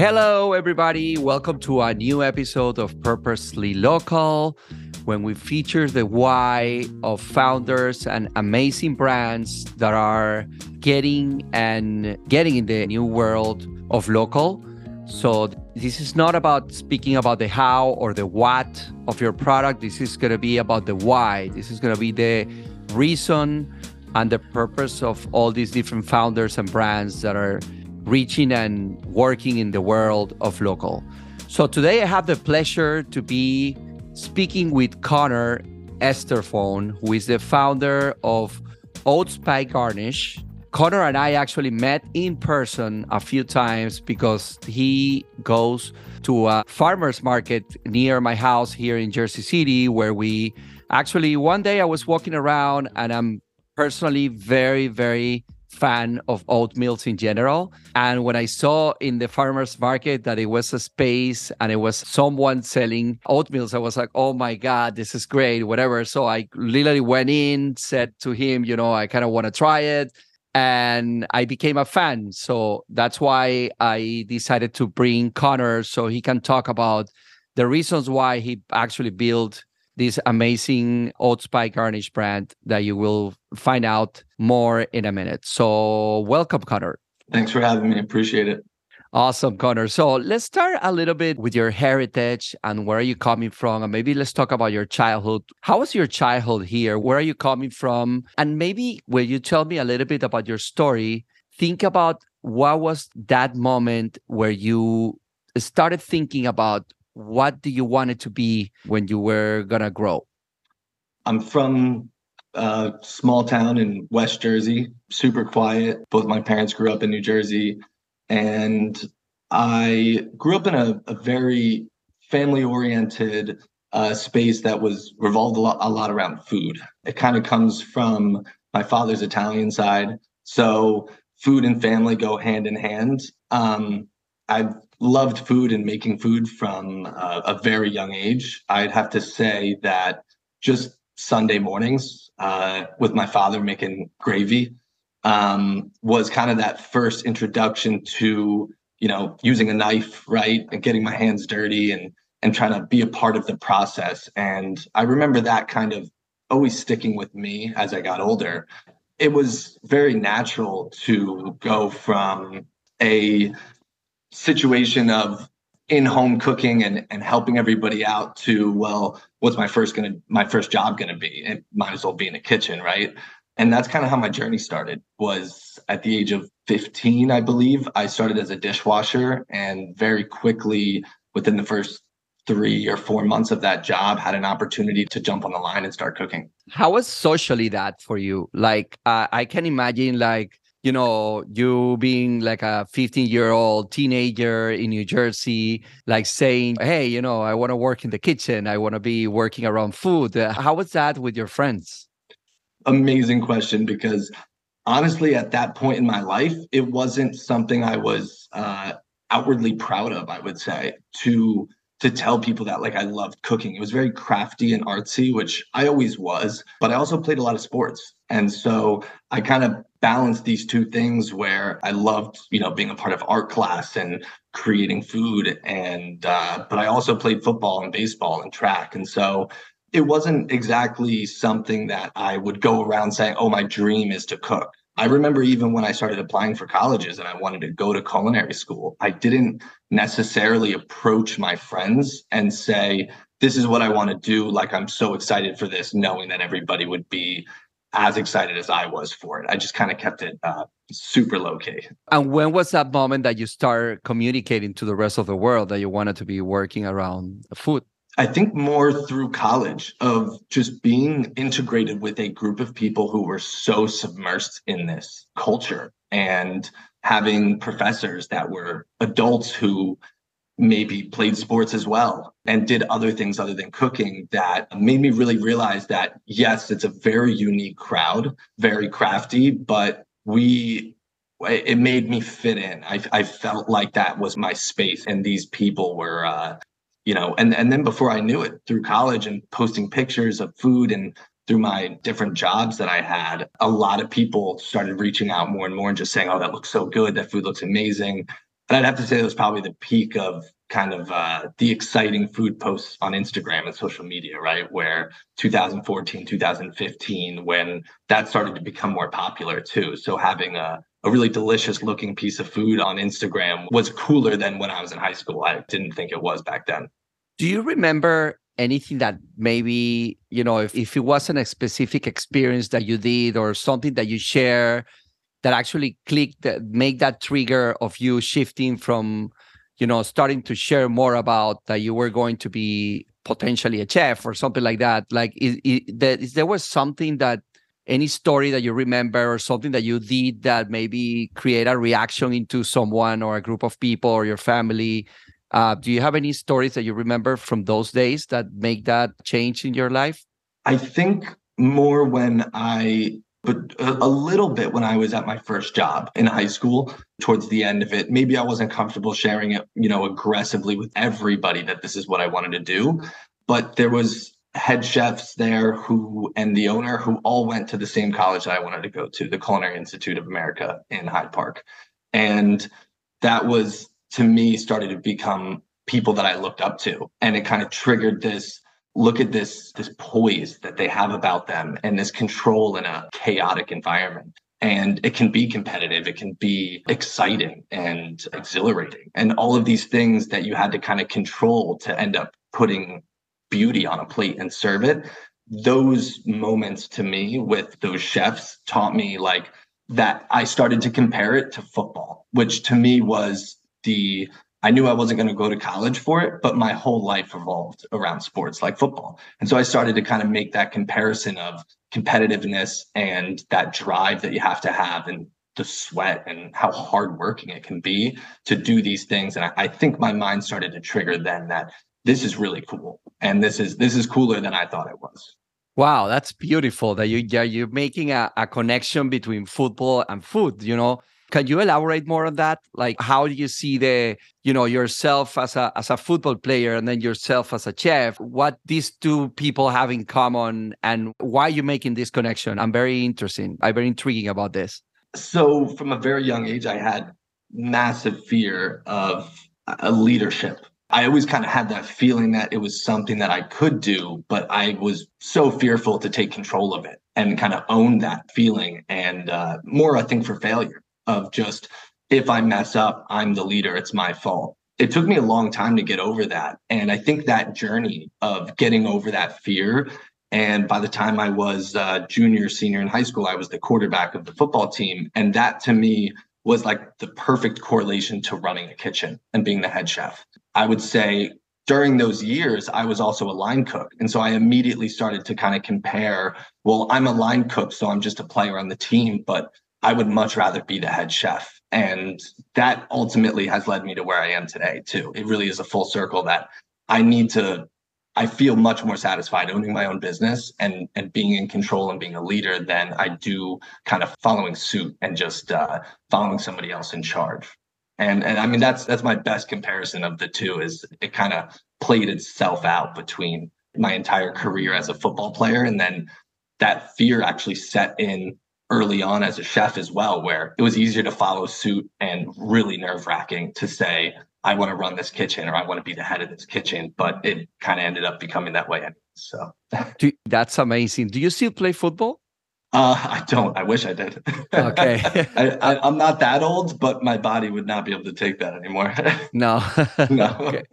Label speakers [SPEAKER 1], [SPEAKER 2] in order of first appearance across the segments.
[SPEAKER 1] Hello, everybody. Welcome to a new episode of Purposely Local, when we feature the why of founders and amazing brands that are getting and getting in the new world of local. So, this is not about speaking about the how or the what of your product. This is going to be about the why. This is going to be the reason and the purpose of all these different founders and brands that are reaching and working in the world of local. So today I have the pleasure to be speaking with Connor Esterphone, who is the founder of Oats by Garnish. Connor and I actually met in person a few times because he goes to a farmer's market near my house here in Jersey City, where we actually one day I was walking around and I'm personally very, very fan of oat mills in general. And when I saw in the farmer's market that it was a space and it was someone selling oat mills, I was like, oh my God, this is great, whatever. So I literally went in, said to him, you know, I kind of want to try it. And I became a fan. So that's why I decided to bring Connor so he can talk about the reasons why he actually built this amazing oat by garnish brand that you will find out more in a minute. So, welcome, Connor.
[SPEAKER 2] Thanks for having me. Appreciate it.
[SPEAKER 1] Awesome, Connor. So let's start a little bit with your heritage and where are you coming from? And maybe let's talk about your childhood. How was your childhood here? Where are you coming from? And maybe will you tell me a little bit about your story? Think about what was that moment where you started thinking about what do you want it to be when you were gonna grow?
[SPEAKER 2] I'm from a small town in West Jersey, super quiet. Both my parents grew up in New Jersey, and I grew up in a, a very family-oriented uh, space that was revolved a lot, a lot around food. It kind of comes from my father's Italian side, so food and family go hand in hand. Um, I've loved food and making food from uh, a very young age. I'd have to say that just Sunday mornings uh, with my father making gravy um, was kind of that first introduction to you know using a knife right and getting my hands dirty and and trying to be a part of the process. And I remember that kind of always sticking with me as I got older. It was very natural to go from a situation of in-home cooking and, and helping everybody out to well what's my first gonna my first job gonna be? It might as well be in the kitchen right? And that's kind of how my journey started was at the age of 15 i believe i started as a dishwasher and very quickly within the first three or four months of that job had an opportunity to jump on the line and start cooking.
[SPEAKER 1] How was socially that for you? Like uh, i can imagine like you know, you being like a 15 year old teenager in New Jersey, like saying, Hey, you know, I want to work in the kitchen. I want to be working around food. Uh, how was that with your friends?
[SPEAKER 2] Amazing question because honestly, at that point in my life, it wasn't something I was uh, outwardly proud of, I would say, to to tell people that like I loved cooking. It was very crafty and artsy, which I always was, but I also played a lot of sports. And so I kind of balanced these two things where I loved, you know, being a part of art class and creating food and uh, but I also played football and baseball and track. And so it wasn't exactly something that I would go around saying, "Oh, my dream is to cook." I remember even when I started applying for colleges and I wanted to go to culinary school, I didn't necessarily approach my friends and say, This is what I want to do. Like, I'm so excited for this, knowing that everybody would be as excited as I was for it. I just kind of kept it uh, super low key.
[SPEAKER 1] And when was that moment that you start communicating to the rest of the world that you wanted to be working around food?
[SPEAKER 2] I think more through college of just being integrated with a group of people who were so submersed in this culture and having professors that were adults who maybe played sports as well and did other things other than cooking that made me really realize that yes it's a very unique crowd very crafty but we it made me fit in. I, I felt like that was my space and these people were uh, you know and and then before i knew it through college and posting pictures of food and through my different jobs that i had a lot of people started reaching out more and more and just saying oh that looks so good. That food looks amazing And I'd have to say it was probably the peak of kind of uh, the exciting food posts on Instagram and social media, right? Where 2014, 2015, when that started to become more popular too. So having a, a really delicious looking piece of food on Instagram was cooler than when I was in high school. I didn't think it was back then.
[SPEAKER 1] Do you remember anything that maybe, you know, if, if it wasn't a specific experience that you did or something that you share that actually clicked, that make that trigger of you shifting from you know, starting to share more about that you were going to be potentially a chef or something like that. Like, is, is, is there was something that any story that you remember or something that you did that maybe create a reaction into someone or a group of people or your family? Uh, do you have any stories that you remember from those days that make that change in your life?
[SPEAKER 2] I think more when I but a, little bit when I was at my first job in high school towards the end of it. Maybe I wasn't comfortable sharing it, you know, aggressively with everybody that this is what I wanted to do. But there was head chefs there who and the owner who all went to the same college that I wanted to go to, the Culinary Institute of America in Hyde Park. And that was to me started to become people that I looked up to. And it kind of triggered this look at this this poise that they have about them and this control in a chaotic environment. And it can be competitive it can be exciting and exhilarating. And all of these things that you had to kind of control to end up putting beauty on a plate and serve it those moments to me with those chefs taught me like that I started to compare it to football which to me was the I knew I wasn't going to go to college for it, but my whole life revolved around sports like football. And so I started to kind of make that comparison of competitiveness and that drive that you have to have and the sweat and how hardworking it can be to do these things. And I, I think my mind started to trigger then that this is really cool. And this is this is cooler than I thought it was.
[SPEAKER 1] Wow, that's beautiful that you yeah, you're making a, a connection between football and food, you know can you elaborate more on that? Like, how do you see the, you know, yourself as a as a football player and then yourself as a chef? What these two people have in common, and why you're making this connection? I'm very interested. I'm very intriguing about this.
[SPEAKER 2] So, from a very young age, I had massive fear of a leadership. I always kind of had that feeling that it was something that I could do, but I was so fearful to take control of it and kind of own that feeling and uh, more, I think, for failure of just if I mess up, I'm the leader, it's my fault. It took me a long time to get over that. And I think that journey of getting over that fear. And by the time I was uh, junior, senior in high school, I was the quarterback of the football team. And that to me was like the perfect correlation to running a kitchen and being the head chef. I would say during those years, I was also a line cook. And so I immediately started to kind of compare well, I'm a line cook, so I'm just a player on the team. But I would much rather be the head chef. And that ultimately has led me to where I am today, too. It really is a full circle that I need to, I feel much more satisfied owning my own business and, and being in control and being a leader than I do kind of following suit and just uh, following somebody else in charge. And, and I mean, that's, that's my best comparison of the two is it kind of played itself out between my entire career as a football player. And then that fear actually set in early on as a chef as well, where it was easier to follow suit and really nerve wracking to say, I want to run this kitchen or I want to be the head of this kitchen. But it kind of ended up becoming that way. So
[SPEAKER 1] that's amazing. Do you still play football?
[SPEAKER 2] Uh, I don't. I wish I did.
[SPEAKER 1] Okay.
[SPEAKER 2] I, am not that old, but my body would not be able to take that anymore.
[SPEAKER 1] no. no. okay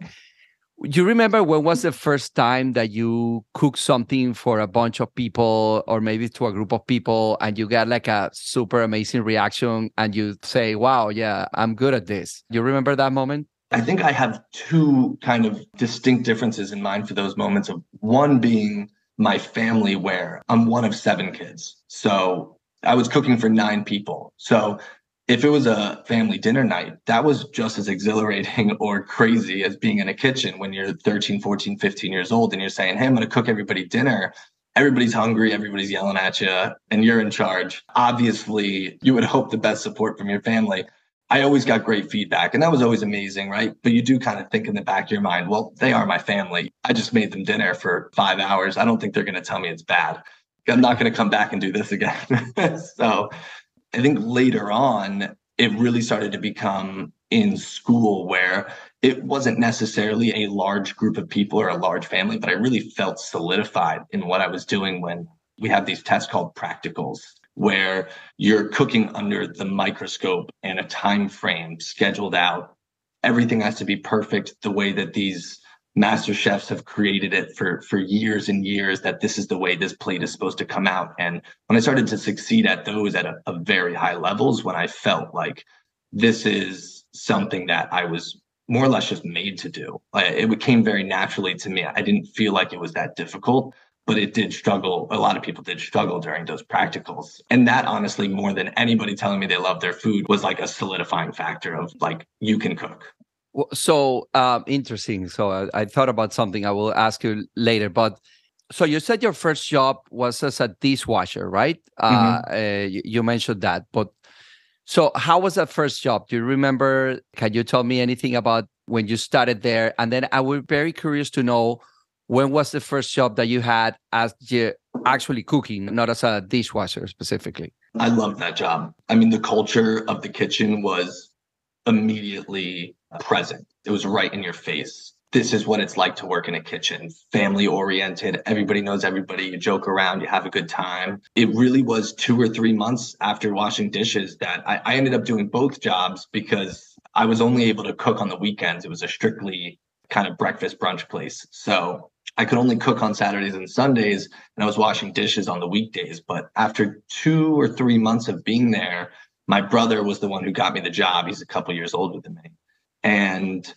[SPEAKER 1] you remember when was the first time that you cooked something for a bunch of people or maybe to a group of people and you got like a super amazing reaction and you say wow yeah i'm good at this. You remember that moment?
[SPEAKER 2] I think i have two kind of distinct differences in mind for those moments of one being my family where i'm one of seven kids. So i was cooking for nine people. So if it was a family dinner night, that was just as exhilarating or crazy as being in a kitchen when you're 13, 14, 15 years old and you're saying, Hey, I'm going to cook everybody dinner. Everybody's hungry, everybody's yelling at you, and you're in charge. Obviously, you would hope the best support from your family. I always got great feedback, and that was always amazing, right? But you do kind of think in the back of your mind, well, they are my family. I just made them dinner for five hours. I don't think they're going to tell me it's bad. I'm not going to come back and do this again. so I think later on, it really started to become in school where it wasn't necessarily a large group of people or a large family, but I really felt solidified in what I was doing when we had these tests called practicals where you're cooking under the microscope and a time frame scheduled out. Everything has to be perfect the way that these master chefs have created it for for years and years that this is the way this plate is supposed to come out. And when i started to succeed at those at a, a very high levels when i felt like this is something that i was more or less just made to do. It came very naturally to me. I didn't feel like it was that difficult but it did struggle. A lot of people did struggle during those practicals. And that honestly more than anybody telling me they love their food was like a solidifying factor of like you can cook
[SPEAKER 1] so um, interesting. So I, I, thought about something I will ask you later. But so you said your first job was as a dishwasher, right? Mm-hmm. Uh, uh, you, you, mentioned that. But so how was that first job? Do you remember? Can you tell me anything about when you started there? And then I would be very curious to know when was the first job that you had as you actually cooking, not as a dishwasher specifically?
[SPEAKER 2] I loved that job. I mean, the culture of the kitchen was immediately present. It was right in your face. This is what it's like to work in a kitchen, family oriented. Everybody knows everybody. You joke around, you have a good time. It really was two or three months after washing dishes that I, I ended up doing both jobs because I was only able to cook on the weekends. It was a strictly kind of breakfast brunch place. So I could only cook on Saturdays and Sundays, and I was washing dishes on the weekdays. But after two or three months of being there, my brother was the one who got me the job. He's a couple years older than me. And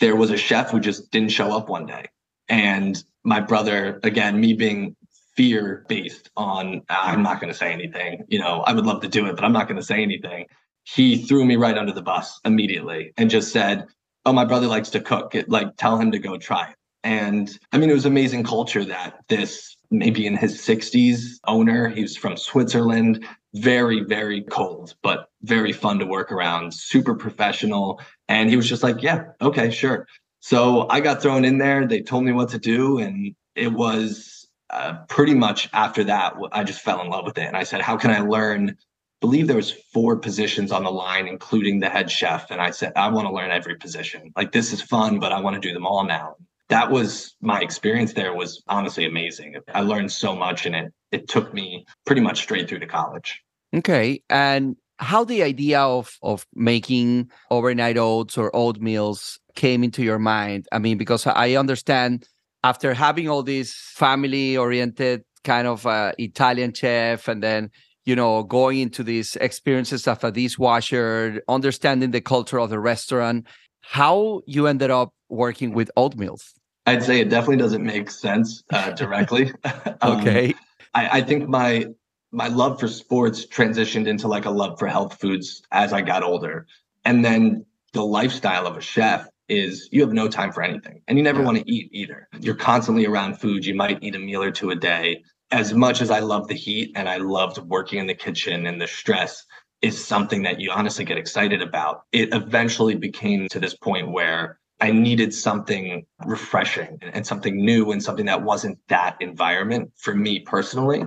[SPEAKER 2] there was a chef who just didn't show up one day. And my brother, again, me being fear based on, I'm not going to say anything. You know, I would love to do it, but I'm not going to say anything. He threw me right under the bus immediately and just said, Oh, my brother likes to cook. It, like, tell him to go try it. And I mean, it was amazing culture that this maybe in his 60s owner, he was from Switzerland, very, very cold, but very fun to work around, super professional. And he was just like, yeah, okay, sure. So I got thrown in there. They told me what to do. And it was uh, pretty much after that, I just fell in love with it. And I said, how can I learn? Believe there was four positions on the line, including the head chef. And I said, I want to learn every position. Like this is fun, but I want to do them all now. That was my experience there was honestly amazing. I learned so much and it it took me pretty much straight through to college.
[SPEAKER 1] Okay. And how the idea of of making overnight oats or oat meals came into your mind? I mean because i understand after having all these family oriented kind of uh, italian chef and then you know going into these experiences of a dishwasher understanding the culture of the restaurant how you ended up working with oat meals
[SPEAKER 2] i'd say it definitely doesn't make sense uh, directly.
[SPEAKER 1] Okay. Um,
[SPEAKER 2] I, I think my my love for sports transitioned into like a love for health foods as I got older. And then the lifestyle of a chef is you have no time for anything and you never yeah. want to eat either. You're constantly around food. You might eat a meal or two a day. As much as I love the heat and I loved working in the kitchen and the stress is something that you honestly get excited about, it eventually became to this point where I needed something refreshing and something new and something that wasn't that environment for me personally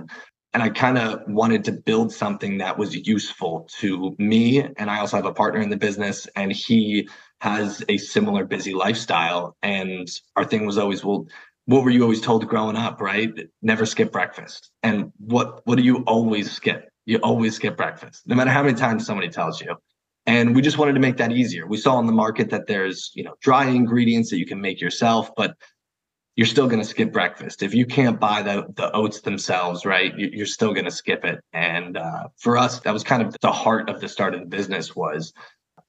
[SPEAKER 2] and I kind of wanted to build something that was useful to me. And I also have a partner in the business, and he has a similar busy lifestyle. And our thing was always, well, what were you always told growing up, right? Never skip breakfast. And what what do you always skip? You always skip breakfast, no matter how many times somebody tells you. And we just wanted to make that easier. We saw on the market that there's, you know, dry ingredients that you can make yourself, but you're still going to skip breakfast. If you can't buy the, the oats themselves, right, you're still going to skip it. And uh, for us, that was kind of the heart of the start of the business was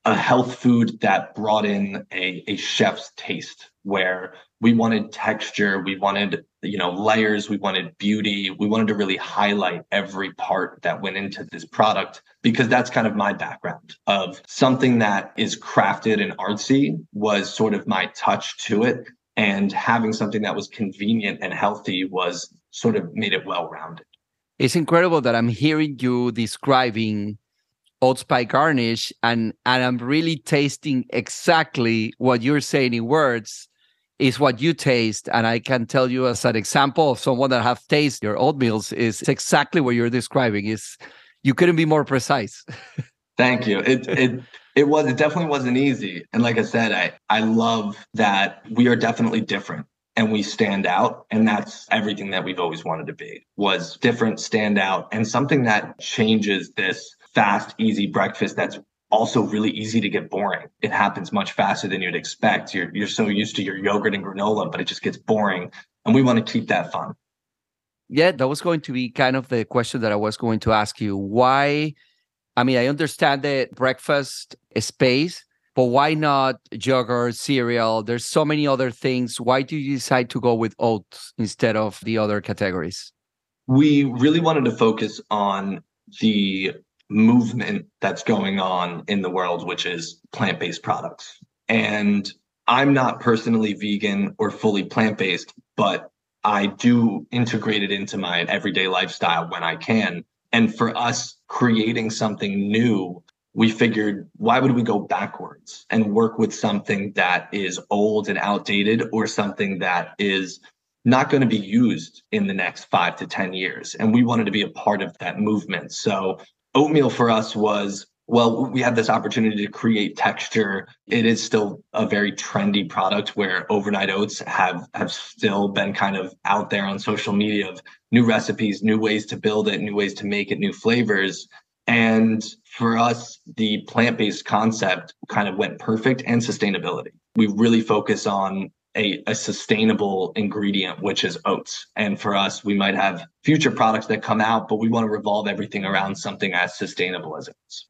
[SPEAKER 2] a health food that brought in a, a chef's taste where we wanted texture, we wanted, you know, layers, we wanted beauty, we wanted to really highlight every part that went into this product because that's kind of my background of something that is crafted and artsy was sort of my touch to it and having something that was convenient and healthy was sort of made it well rounded.
[SPEAKER 1] It's incredible that I'm hearing you describing oats by garnish and and I'm really tasting exactly what you're saying in words is what you taste and I can tell you as an example of someone that have tasted your oatmeals is exactly what you're describing is you couldn't be more precise.
[SPEAKER 2] Thank you. It it it was it definitely wasn't easy. And like I said, I I love that we are definitely different and we stand out. And that's everything that we've always wanted to be was different stand out and something that changes this fast easy breakfast that's also really easy to get boring. It happens much faster than you'd expect. You're, you're so used to your yogurt and granola but it just gets boring. And we want to keep that fun.
[SPEAKER 1] Yeah that was going to be kind of the question that i was going to ask you. Why i mean i understand the breakfast space but why not yogurt, cereal? There's so many other things. Why do you decide to go with oats instead of the other categories?
[SPEAKER 2] We really wanted to focus on the movement that's going on in the world, which is plant based products. And I'm not personally vegan or fully plant based, but I do integrate it into my everyday lifestyle when I can. And for us, creating something new we figured why would we go backwards and work with something that is old and outdated or something that is not going to be used in the next five to 10 years. And we wanted to be a part of that movement. So, oatmeal for us was well, we had this opportunity to create texture. It is still a very trendy product where overnight oats have have still been kind of out there on social media of new recipes, new ways to build it, new ways to make it, new flavors. And for us, the plant based concept kind of went perfect and sustainability. We really focus on a, a, sustainable ingredient, which is oats. And for us, we might have future products that come out, but we want to revolve everything around something as sustainable as oats.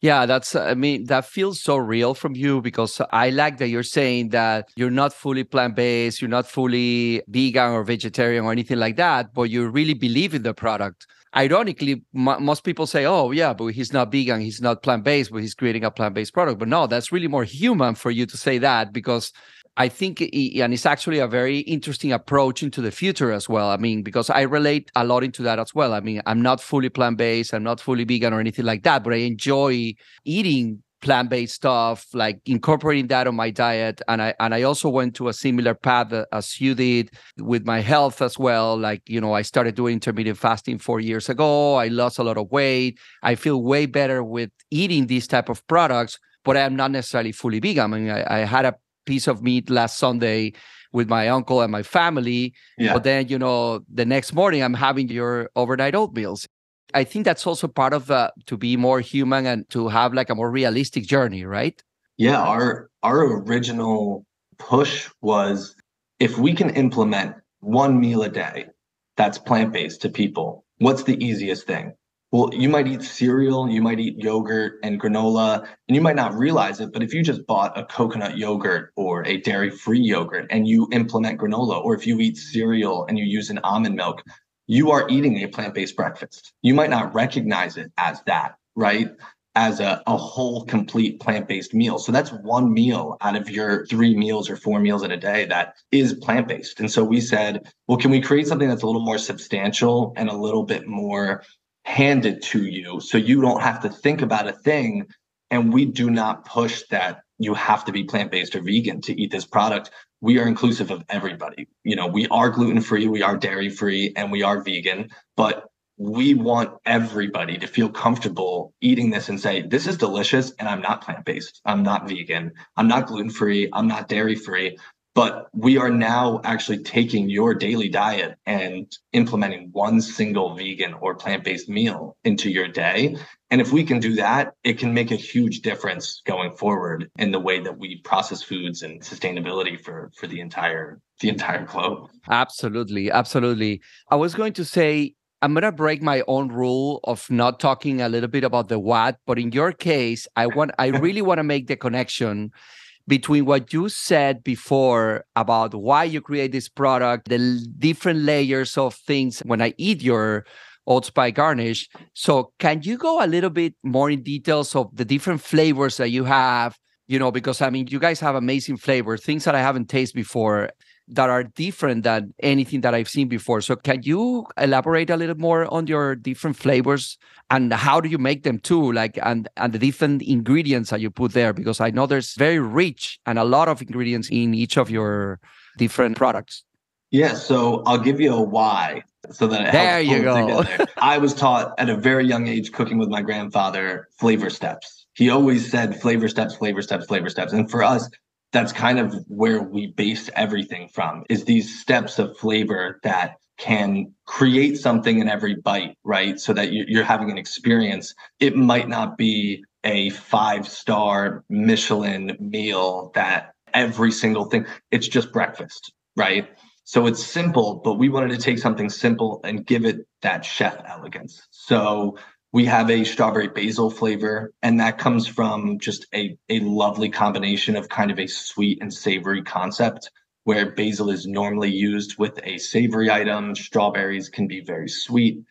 [SPEAKER 1] Yeah, that's, uh, I mean, that feels so real from you because I like that you're saying that you're not fully plant based, you're not fully vegan or vegetarian or anything like that, but you really believe in the product ironically, m- most people say, "Oh, yeah, but he's not vegan, he's not plant based, but he's creating a plant based product." But no, that's really more human for you to say that because I think, and it's actually a very interesting approach into the future as well. I mean, because I relate a lot into that as well. I mean, I'm not fully plant based, I'm not fully vegan or anything like that, but I enjoy eating plant-based stuff like incorporating that on my diet. And i and i also went to a similar path uh, as you did with my health as well. Like you know i started doing intermittent fasting four years ago. I lost a lot of weight. I feel way better with eating these type of products but i'm not necessarily fully vegan. I mean i, I had a piece of meat last sunday with my uncle and my family yeah. but then you know the next morning i'm having your overnight oatmeals I think that's also part of uh, to be more human and to have like a more realistic journey, right?
[SPEAKER 2] Yeah, our our original push was if we can implement one meal a day that's plant-based to people, what's the easiest thing? Well, you might eat cereal, you might eat yogurt and granola, and you might not realize it, but if you just bought a coconut yogurt or a dairy-free yogurt and you implement granola, or if you eat cereal and you use an almond milk, you are eating a plant-based breakfast. You might not recognize it as that, right? As a, a whole complete plant-based meal. So that's one meal out of your three meals or four meals in a day that is plant-based. And so we said, well, can we create something that's a little more substantial and a little bit more handed to you so you don't have to think about a thing and we do not push that you have to be plant-based or vegan to eat this product we are inclusive of everybody. You know, we are gluten free, we are dairy free, and we are vegan, but we want everybody to feel comfortable eating this and say, this is delicious. And I'm not plant based. I'm not vegan. I'm not gluten free. I'm not dairy free. But we are now actually taking your daily diet and implementing one single vegan or plant based meal into your day. And if we can do that, it can make a huge difference going forward in the way that we process foods and sustainability for, for the entire the entire globe.
[SPEAKER 1] Absolutely. Absolutely. I was going to say I'm going to break my own rule of not talking a little bit about the what, but in your case, I want I really want to make the connection between what you said before about why you create this product, the different layers of things when I eat your pie garnish. So, can you go a little bit more in details of the different flavors that you have? You know, because I mean, you guys have amazing flavors, things that I haven't tasted before that are different than anything that I've seen before. So, can you elaborate a little more on your different flavors and how do you make them too? Like, and and the different ingredients that you put there, because I know there's very rich and a lot of ingredients in each of your different products.
[SPEAKER 2] Yeah, so I'll give you a why so that it
[SPEAKER 1] there you go.
[SPEAKER 2] I was taught at a very young age cooking with my grandfather flavor steps. He always said flavor steps, flavor steps, flavor steps. And for us, that's kind of where we base everything from is these steps of flavor that can create something in every bite, right? So that you're having an experience. It might not be a five star Michelin meal that every single thing, it's just breakfast, right? So it's simple, but we wanted to take something simple and give it that chef elegance. So we have a strawberry basil flavor, and that comes from just a, a lovely combination of kind of a sweet and savory concept where basil is normally used with a savory item. Strawberries can be very sweet.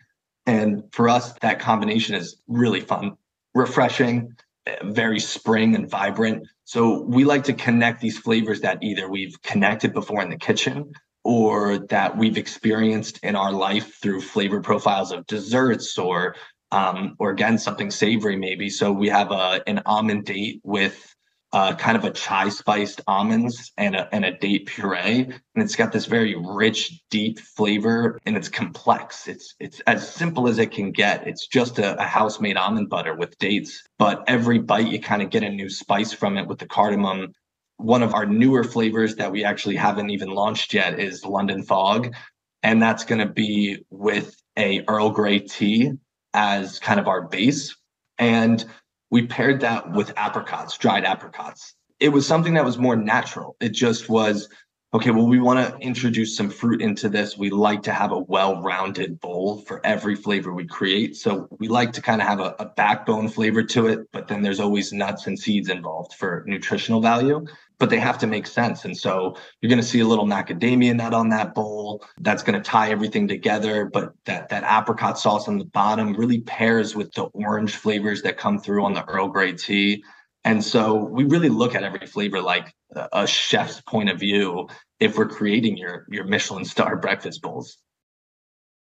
[SPEAKER 2] And for us, that combination is really fun, refreshing, very spring and vibrant. So we like to connect these flavors that either we've connected before in the kitchen or that we've experienced in our life through flavor profiles of desserts or um, or again something savory maybe. So we have a an almond date with uh, kind of a chai spiced almonds and a, and a date puree, and it's got this very rich, deep flavor, and it's complex. It's it's as simple as it can get. It's just a, a house made almond butter with dates, but every bite you kind of get a new spice from it with the cardamom. One of our newer flavors that we actually haven't even launched yet is London Fog, and that's going to be with a Earl Grey tea as kind of our base. And we paired that with apricots, dried apricots. It was something that was more natural. It just was okay, well, we want to introduce some fruit into this. We like to have a well rounded bowl for every flavor we create. So we like to kind of have a, a, backbone flavor to it, but then there's always nuts and seeds involved for nutritional value, but they have to make sense. And so you're going to see a little macadamia nut on that bowl. That's going to tie everything together. But that, that apricot sauce on the bottom really pairs with the orange flavors that come through on the Earl Grey tea. And so we really look at every flavor like a chef's point of view if we're creating your your Michelin star breakfast bowls.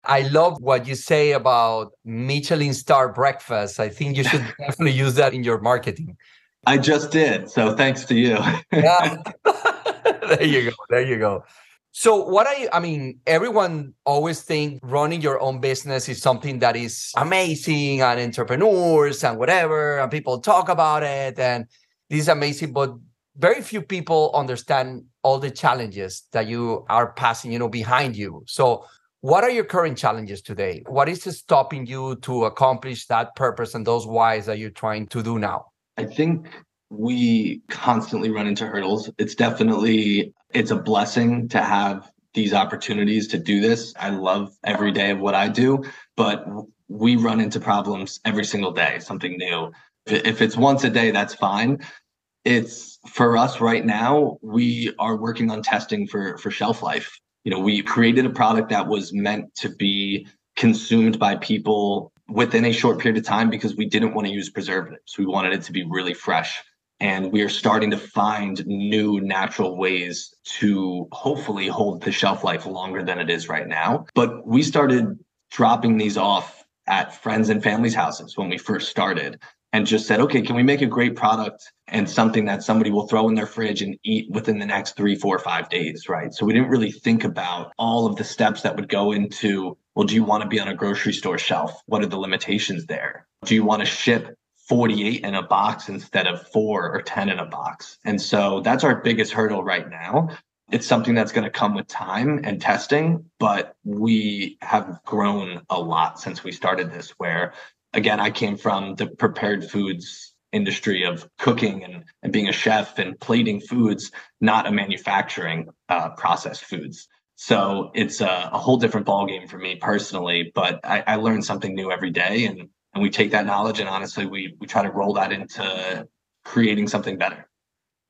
[SPEAKER 1] I love what you say about Michelin star breakfast. I think you should definitely use that in your marketing.
[SPEAKER 2] I just did. So thanks to you.
[SPEAKER 1] yeah. there you go. There you go. So what I I mean, everyone always think running your own business is something that is amazing and entrepreneurs and whatever, and people talk about it and this is amazing, but very few people understand all the challenges that you are passing, you know, behind you. So what are your current challenges today? What is stopping you to accomplish that purpose and those whys that you're trying to do now?
[SPEAKER 2] I think we constantly run into hurdles. It's definitely it's a blessing to have these opportunities to do this. I love every day of what I do, but we run into problems every single day, something new. If it's once a day, that's fine. It's for us right now, we are working on testing for for shelf life. You know, we created a product that was meant to be consumed by people within a short period of time because we didn't want to use preservatives. We wanted it to be really fresh and we are starting to find new natural ways to hopefully hold the shelf life longer than it is right now. But we started dropping these off at friends and families' houses when we first started and just said, okay, can we make a great product and something that somebody will throw in their fridge and eat within the next three, four, five days, right? So we didn't really think about all of the steps that would go into, well, do you want to be on a grocery store shelf? What are the limitations there? Do you want to ship 48 in a box instead of four or 10 in a box. And so that's our biggest hurdle right now. It's something that's going to come with time and testing, but we have grown a lot since we started this. Where again, I came from the prepared foods industry of cooking and, and being a chef and plating foods, not a manufacturing uh, processed foods. So it's a, a whole different ballgame for me personally, but I, I learn something new every day. And and we take that knowledge and honestly we we try to roll that into creating something better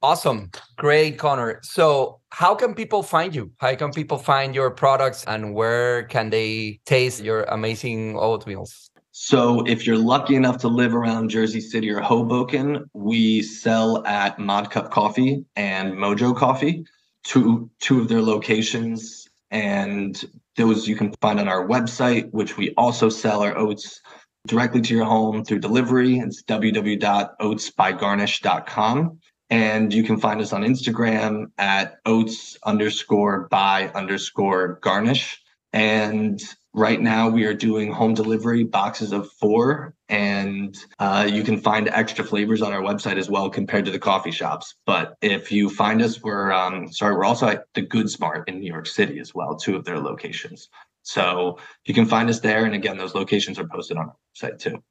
[SPEAKER 1] awesome great connor so how can people find you how can people find your products and where can they taste your amazing oatmeals
[SPEAKER 2] so if you're lucky enough to live around jersey city or hoboken we sell at Modcup coffee and mojo coffee two two of their locations and those you can find on our website which we also sell our oats directly to your home through delivery. It's www.oatsbygarnish.com. And you can find us on Instagram at oats underscore by underscore garnish. And right now we are doing home delivery boxes of four. And uh, you can find extra flavors on our website as well compared to the coffee shops. But if you find us, we're um, sorry, we're also at the Good Smart in New York City as well, two of their locations. So you can find us there. And again, those locations are posted on our website too.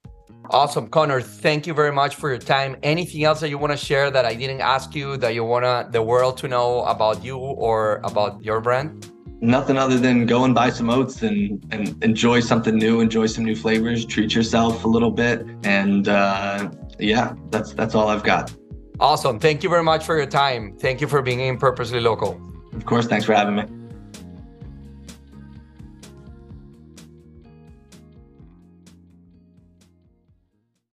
[SPEAKER 1] Awesome. Connor, thank you very much for your time. Anything else that you want to share that I didn't ask you that you want the world to know about you or about your brand?
[SPEAKER 2] Nothing other than go and buy some oats and, and enjoy something new, enjoy some new flavors, treat yourself a little bit. And uh, yeah, that's that's all I've got.
[SPEAKER 1] Awesome. Thank you very much for your time. Thank you for being in Purposely Local.
[SPEAKER 2] Of course. Thanks for having me.